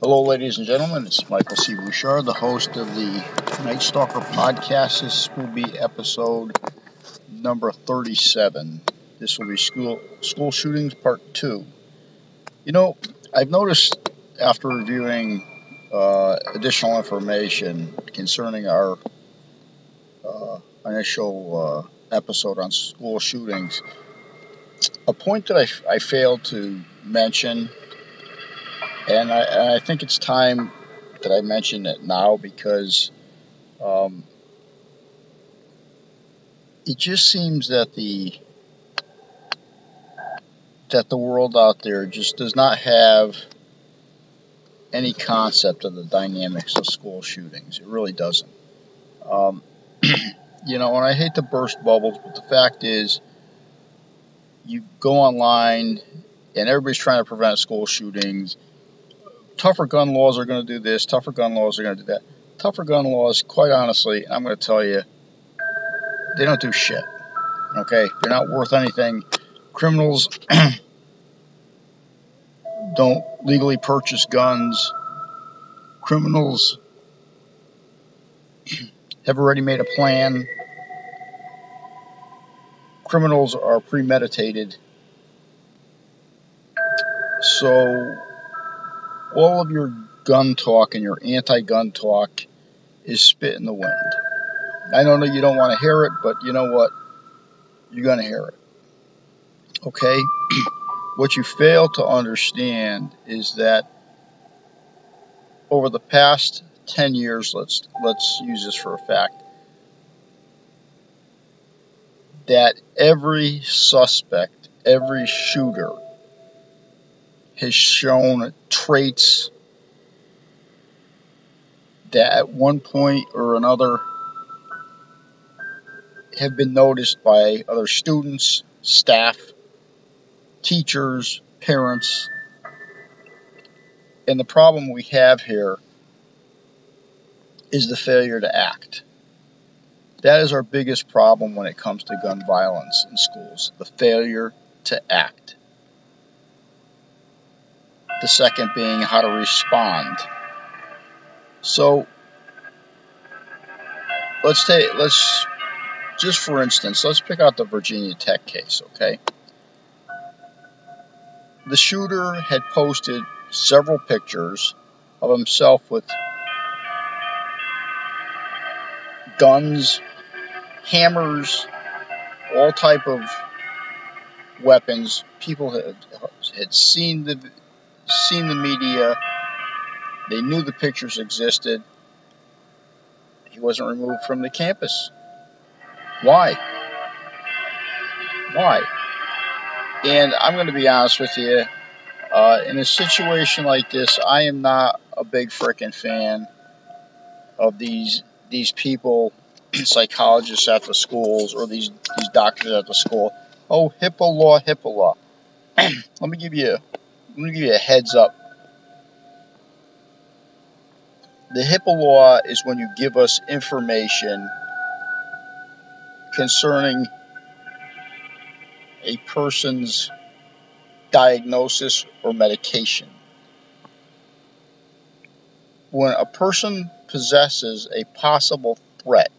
Hello, ladies and gentlemen. It's Michael C. Bouchard, the host of the Night Stalker podcast. This will be episode number 37. This will be school school shootings part two. You know, I've noticed after reviewing uh, additional information concerning our uh, initial uh, episode on school shootings, a point that I, I failed to mention and I, and I think it's time that I mention it now because um, it just seems that the that the world out there just does not have any concept of the dynamics of school shootings. It really doesn't. Um, you know, and I hate to burst bubbles, but the fact is, you go online and everybody's trying to prevent school shootings tougher gun laws are going to do this, tougher gun laws are going to do that. Tougher gun laws, quite honestly, I'm going to tell you, they don't do shit. Okay? They're not worth anything. Criminals don't legally purchase guns. Criminals have already made a plan. Criminals are premeditated. So all of your gun talk and your anti gun talk is spit in the wind. I don't know you don't want to hear it, but you know what? You're going to hear it. Okay? what you fail to understand is that over the past 10 years, let's let's use this for a fact, that every suspect, every shooter has shown traits that at one point or another have been noticed by other students, staff, teachers, parents. And the problem we have here is the failure to act. That is our biggest problem when it comes to gun violence in schools the failure to act the second being how to respond. So let's take let's just for instance, let's pick out the Virginia Tech case, okay? The shooter had posted several pictures of himself with guns, hammers, all type of weapons. People had, had seen the seen the media. They knew the pictures existed. He wasn't removed from the campus. Why? Why? And I'm going to be honest with you. Uh, in a situation like this, I am not a big freaking fan of these these people, psychologists at the schools or these these doctors at the school. Oh, HIPAA law, HIPAA law. Let me give you I'm going to give you a heads up. The HIPAA law is when you give us information concerning a person's diagnosis or medication. When a person possesses a possible threat,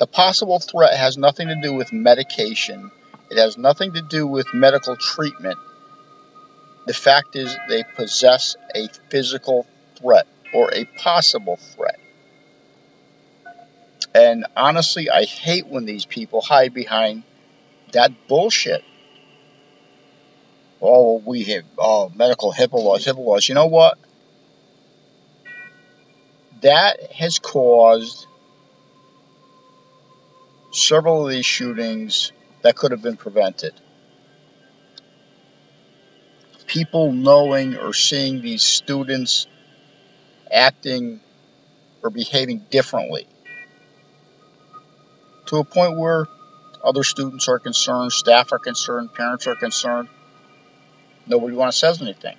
the possible threat has nothing to do with medication, it has nothing to do with medical treatment the fact is, they possess a physical threat or a possible threat. And honestly, I hate when these people hide behind that bullshit. Oh, we have oh, medical HIPAA laws, HIPAA laws. You know what? That has caused several of these shootings that could have been prevented people knowing or seeing these students acting or behaving differently to a point where other students are concerned, staff are concerned, parents are concerned. Nobody wants to say anything.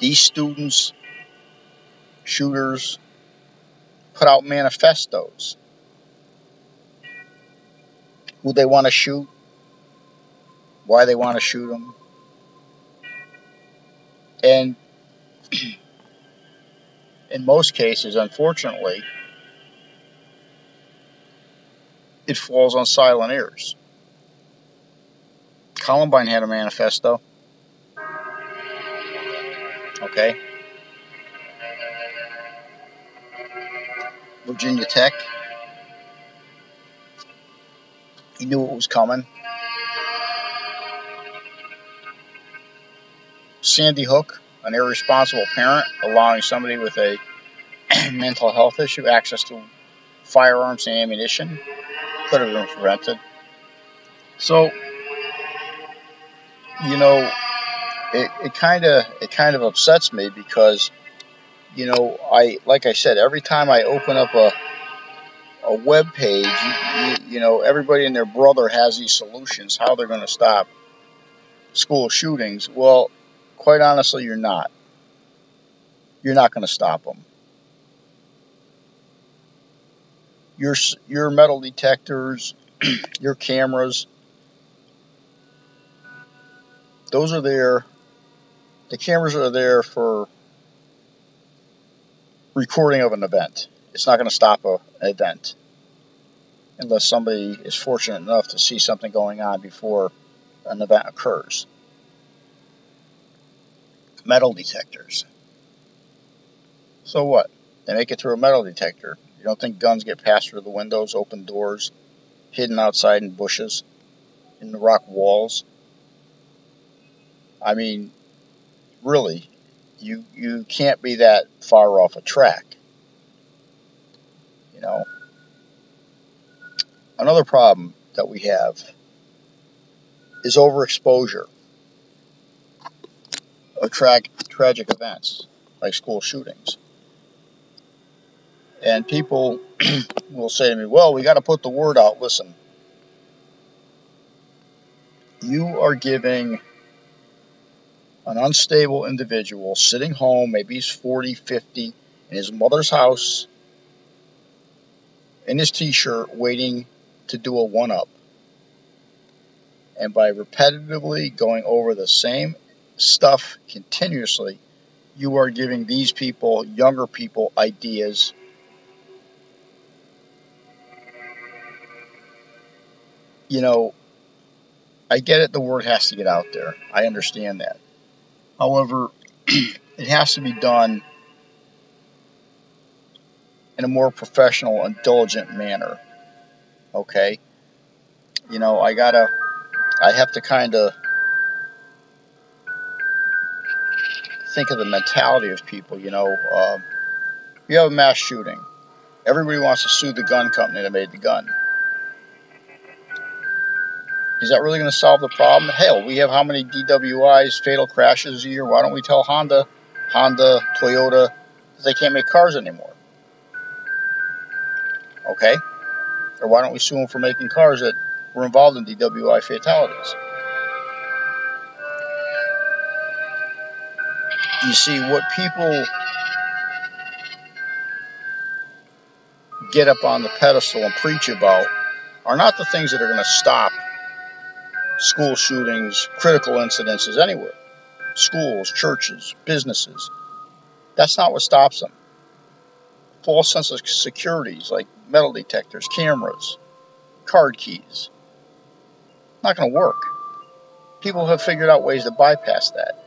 These students, shooters, put out manifestos. Who they want to shoot, why they want to shoot them, and in most cases, unfortunately, it falls on silent ears. Columbine had a manifesto. Okay. Virginia Tech. He knew it was coming. Sandy Hook, an irresponsible parent allowing somebody with a mental health issue access to firearms and ammunition could have been prevented. So, you know, it kind of it kind of upsets me because, you know, I like I said, every time I open up a a web page, you, you, you know, everybody and their brother has these solutions how they're going to stop school shootings. Well, quite honestly, you're not. You're not going to stop them. Your your metal detectors, your cameras, those are there. The cameras are there for recording of an event. It's not going to stop a, an event unless somebody is fortunate enough to see something going on before an event occurs metal detectors. So what? They make it through a metal detector. You don't think guns get passed through the windows, open doors, hidden outside in bushes, in the rock walls? I mean, really, you you can't be that far off a track. You know. Another problem that we have is overexposure tra- tragic events like school shootings. And people will say to me, well, we got to put the word out. Listen, you are giving an unstable individual sitting home, maybe he's 40, 50, in his mother's house, in his t shirt, waiting to do a one up. And by repetitively going over the same stuff continuously, you are giving these people, younger people, ideas. You know, I get it, the word has to get out there. I understand that. However, it has to be done in a more professional and diligent manner. Okay? You know, I gotta, I have to kind of think of the mentality of people. You know, um, you have a mass shooting. Everybody wants to sue the gun company that made the gun. Is that really going to solve the problem? Hell, we have how many DWIs, fatal crashes a year? Why don't we tell Honda, Honda, Toyota, that they can't make cars anymore? Okay? Or why don't we sue them for making cars that were involved in DWI fatalities? You see, what people get up on the pedestal and preach about are not the things that are going to stop school shootings, critical incidences anywhere. Schools, churches, businesses. That's not what stops them. False sense of securities like metal detectors, cameras, card keys. Not going to work. People have figured out ways to bypass that.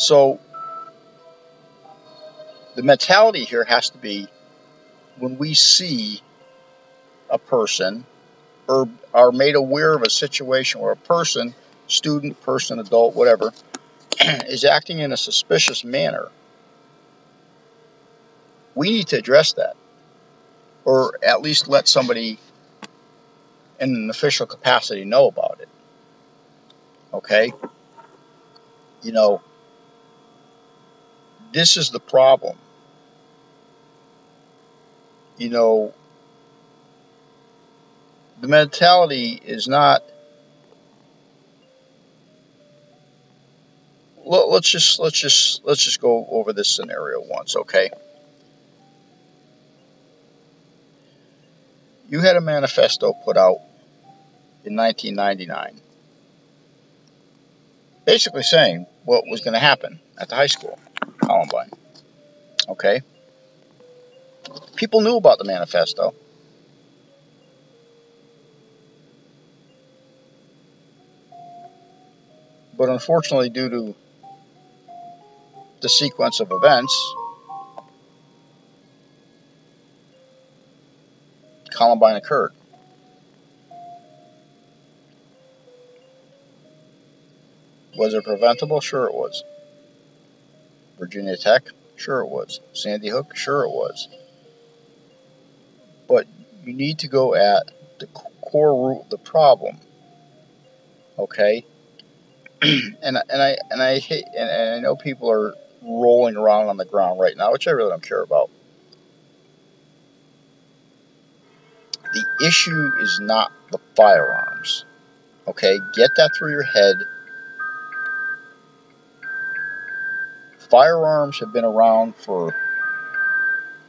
So the mentality here has to be when we see a person or are made aware of a situation where a person, student, person, adult, whatever, is acting in a suspicious manner, we need to address that. Or at least let somebody in an official capacity know about it. Okay? You know, this is the problem. You know, the mentality is not. Let's just let's just let's just go over this scenario once, okay? You had a manifesto put out in 1999, basically saying what was going to happen at the high school. Columbine. Okay? People knew about the manifesto. But unfortunately, due to the sequence of events, Columbine occurred. Was it preventable? Sure it was. Virginia Tech? Sure it was. Sandy Hook? Sure it was. But you need to go at the core root of the problem. Okay? and and I and I hate and, and I know people are rolling around on the ground right now, which I really don't care about. The issue is not the firearms. Okay, get that through your head. Firearms have been around for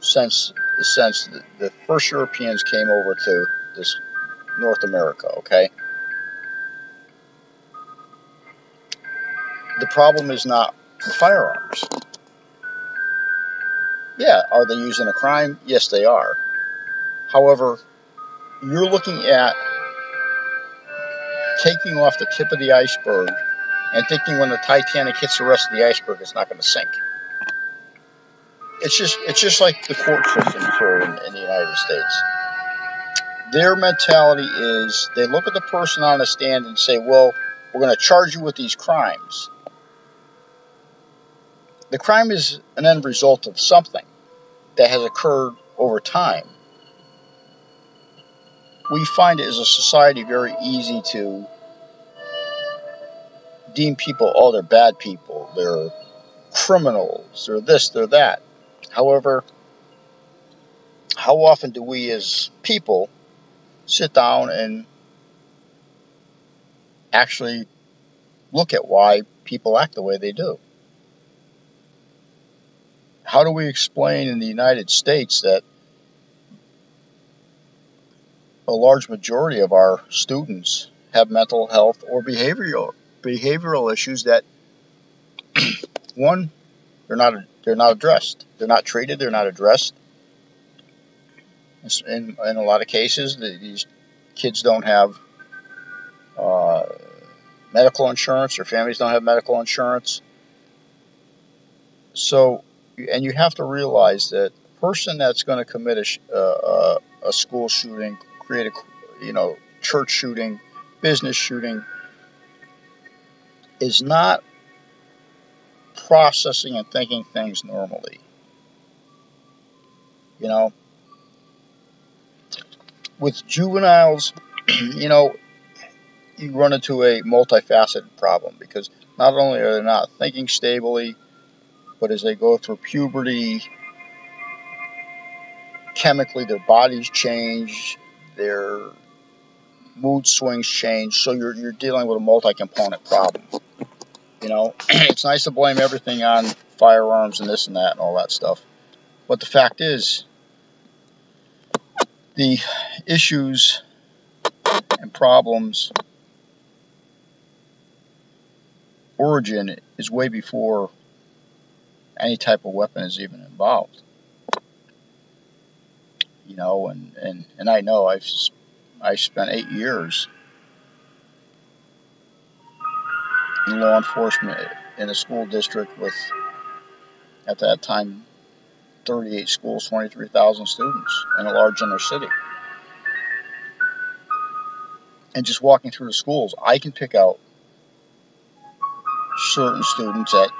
since since the, first Europeans came over to this North America. Okay. The problem is not the firearms. Yeah, are they used in a crime? Yes, they are. However, you're looking at taking off the tip of the iceberg and thinking when the Titanic hits the rest of the iceberg, it's not going to sink. It's just it's just like the court system here in, in the United States. Their mentality is they look at the person on the stand and say, "Well, we're going to charge you with these crimes." The crime is an end result of something that has occurred over time we find it as a society very easy to deem people, oh, they're bad people, they're criminals, they're this, they're that. However, how often do we as people sit down and actually look at why people act the way they do? How do we explain in the United States that a large majority of our students have mental health or behavioral behavioral issues that one they're not they're not addressed. They're not treated they're not addressed. In, in a lot of cases these kids don't have uh, medical insurance their families don't have medical insurance. So and you have to realize that a person that's going to commit a, uh, a school shooting create a you know church shooting, business shooting is not processing and thinking things normally. You know, with juveniles, you know, you run into a multifaceted problem because not only are they not thinking stably, but as they go through puberty, chemically their bodies change, their mood swings change, so you're, you're dealing with a multi-component problem. You know, it's nice to blame everything on firearms and this and that and all that stuff. But the fact is, the issues and problems origin is way before any type of weapon is even involved you know, and, and, and I know I've I spent eight years in law enforcement in a school district with at that time 38 schools, 23,000 students in a large inner city. And just walking through the schools, I can pick out certain students that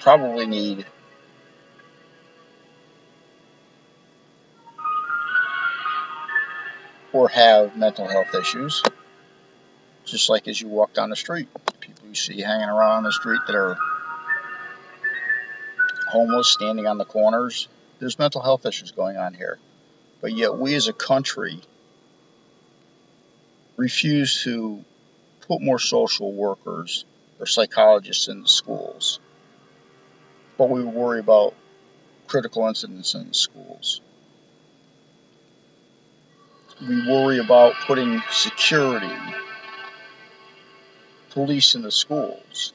probably need or have mental health issues. Just like as you walk down the street, people you see hanging around on the street that are homeless, standing on the corners. There's mental health issues going on here. But yet, we as a country refuse to put more social workers or psychologists in the schools. But we worry about critical incidents in the schools we worry about putting security, police in the schools.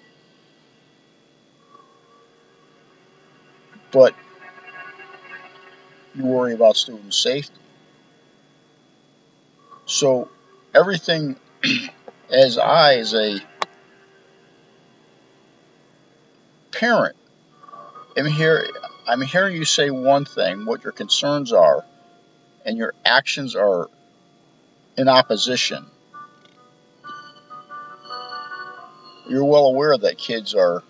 but you worry about student safety. So everything, as I, as a parent, am here. I'm hearing you say one thing, what your concerns are, and your actions are in opposition. You're well aware that kids are.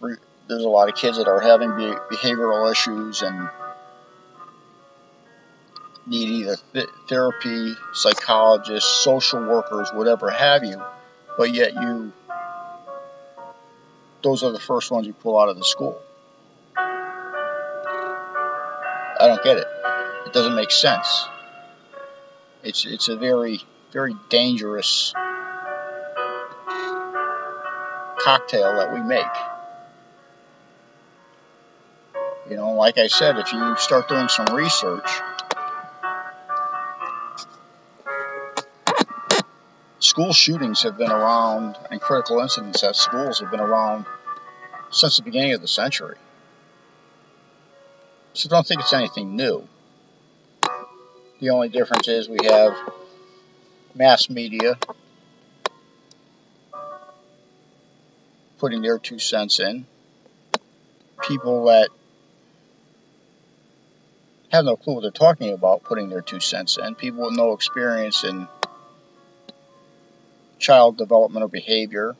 There's a lot of kids that are having behavioral issues and need either th- therapy, psychologists, social workers, whatever have you, but yet you, those are the first ones you pull out of the school. I don't get it. It doesn't make sense. It's it's a very very dangerous cocktail that we make. You know, like I said, if you start doing some research, school shootings have been around and critical incidents at schools have been around since the beginning of the century. So don't think it's anything new. The only difference is we have mass media putting their two cents in. People that have no clue what they're talking about putting their two cents in. People with no experience in child developmental behavior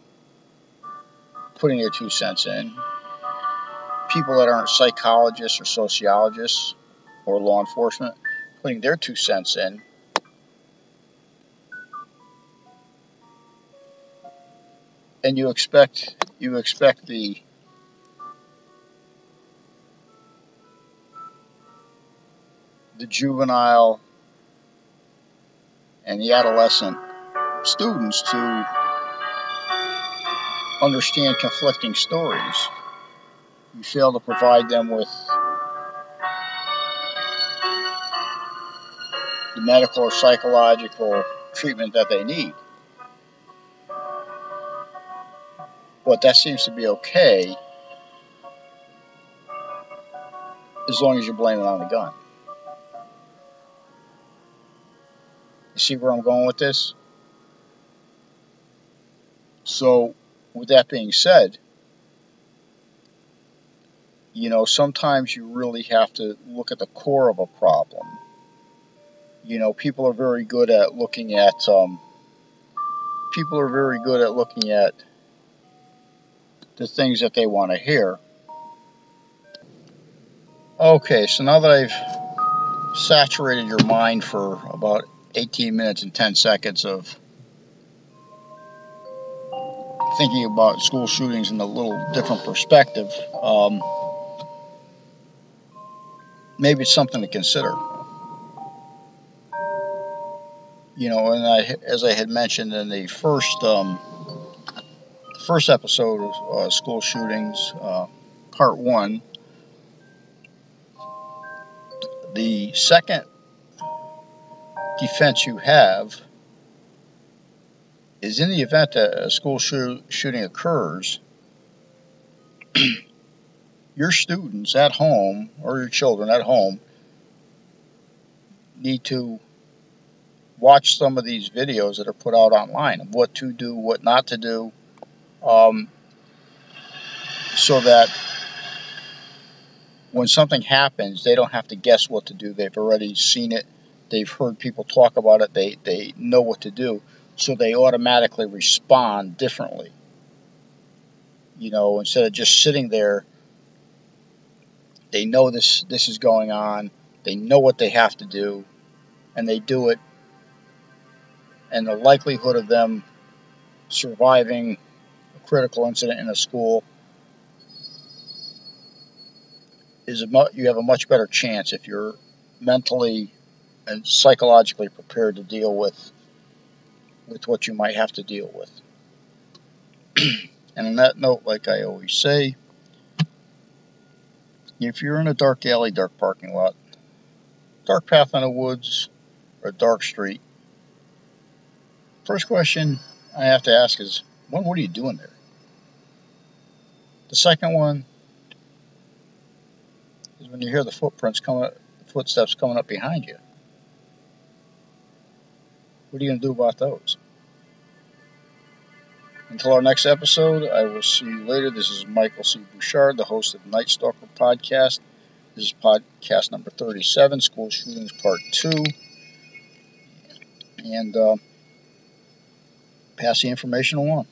putting their two cents in. People that aren't psychologists or sociologists or law enforcement putting their two cents in. And you expect you expect the the juvenile and the adolescent students to understand conflicting stories. You fail to provide them with the medical or psychological treatment that they need. But that seems to be okay as long as you blame it on the gun. You see where I'm going with this? So, with that being said, you know, sometimes you really have to look at the core of a problem. You know, people are very good at looking at, um, people are very good at looking at the things that they want to hear. Okay, so now that I've saturated your mind for about 18 minutes and 10 seconds of thinking about school shootings in a little different perspective, um, maybe it's something to consider. You know, and I, as I had mentioned in the first um, first episode of uh, school shootings, uh, part one, the second defense you have is in the event that a school shooting occurs, your students at home or your children at home need to watch some of these videos that are put out online of what to do, what not to do, um, so that when something happens, they don't have to guess what to do. They've already seen it, they've heard people talk about it, they, they know what to do so they automatically respond differently. You know, instead of just sitting there, they know this this is going on. They know what they have to do, and they do it. And the likelihood of them surviving critical incident in a school is mu- you have a much better chance if you're mentally and psychologically prepared to deal with with what you might have to deal with. and on that note, like I always say, if you're in a dark alley, dark parking lot, dark path in the woods, or dark street, first question I have to ask is, what are you doing there? The second one, is when you hear the footprints coming, footsteps coming up behind you. What are you going to do about those? Until our next episode, I will see you later. This is Michael C. Bouchard, the host of Night Stalker podcast. This is podcast number 37, School Shootings Part 2. And uh, pass the information along.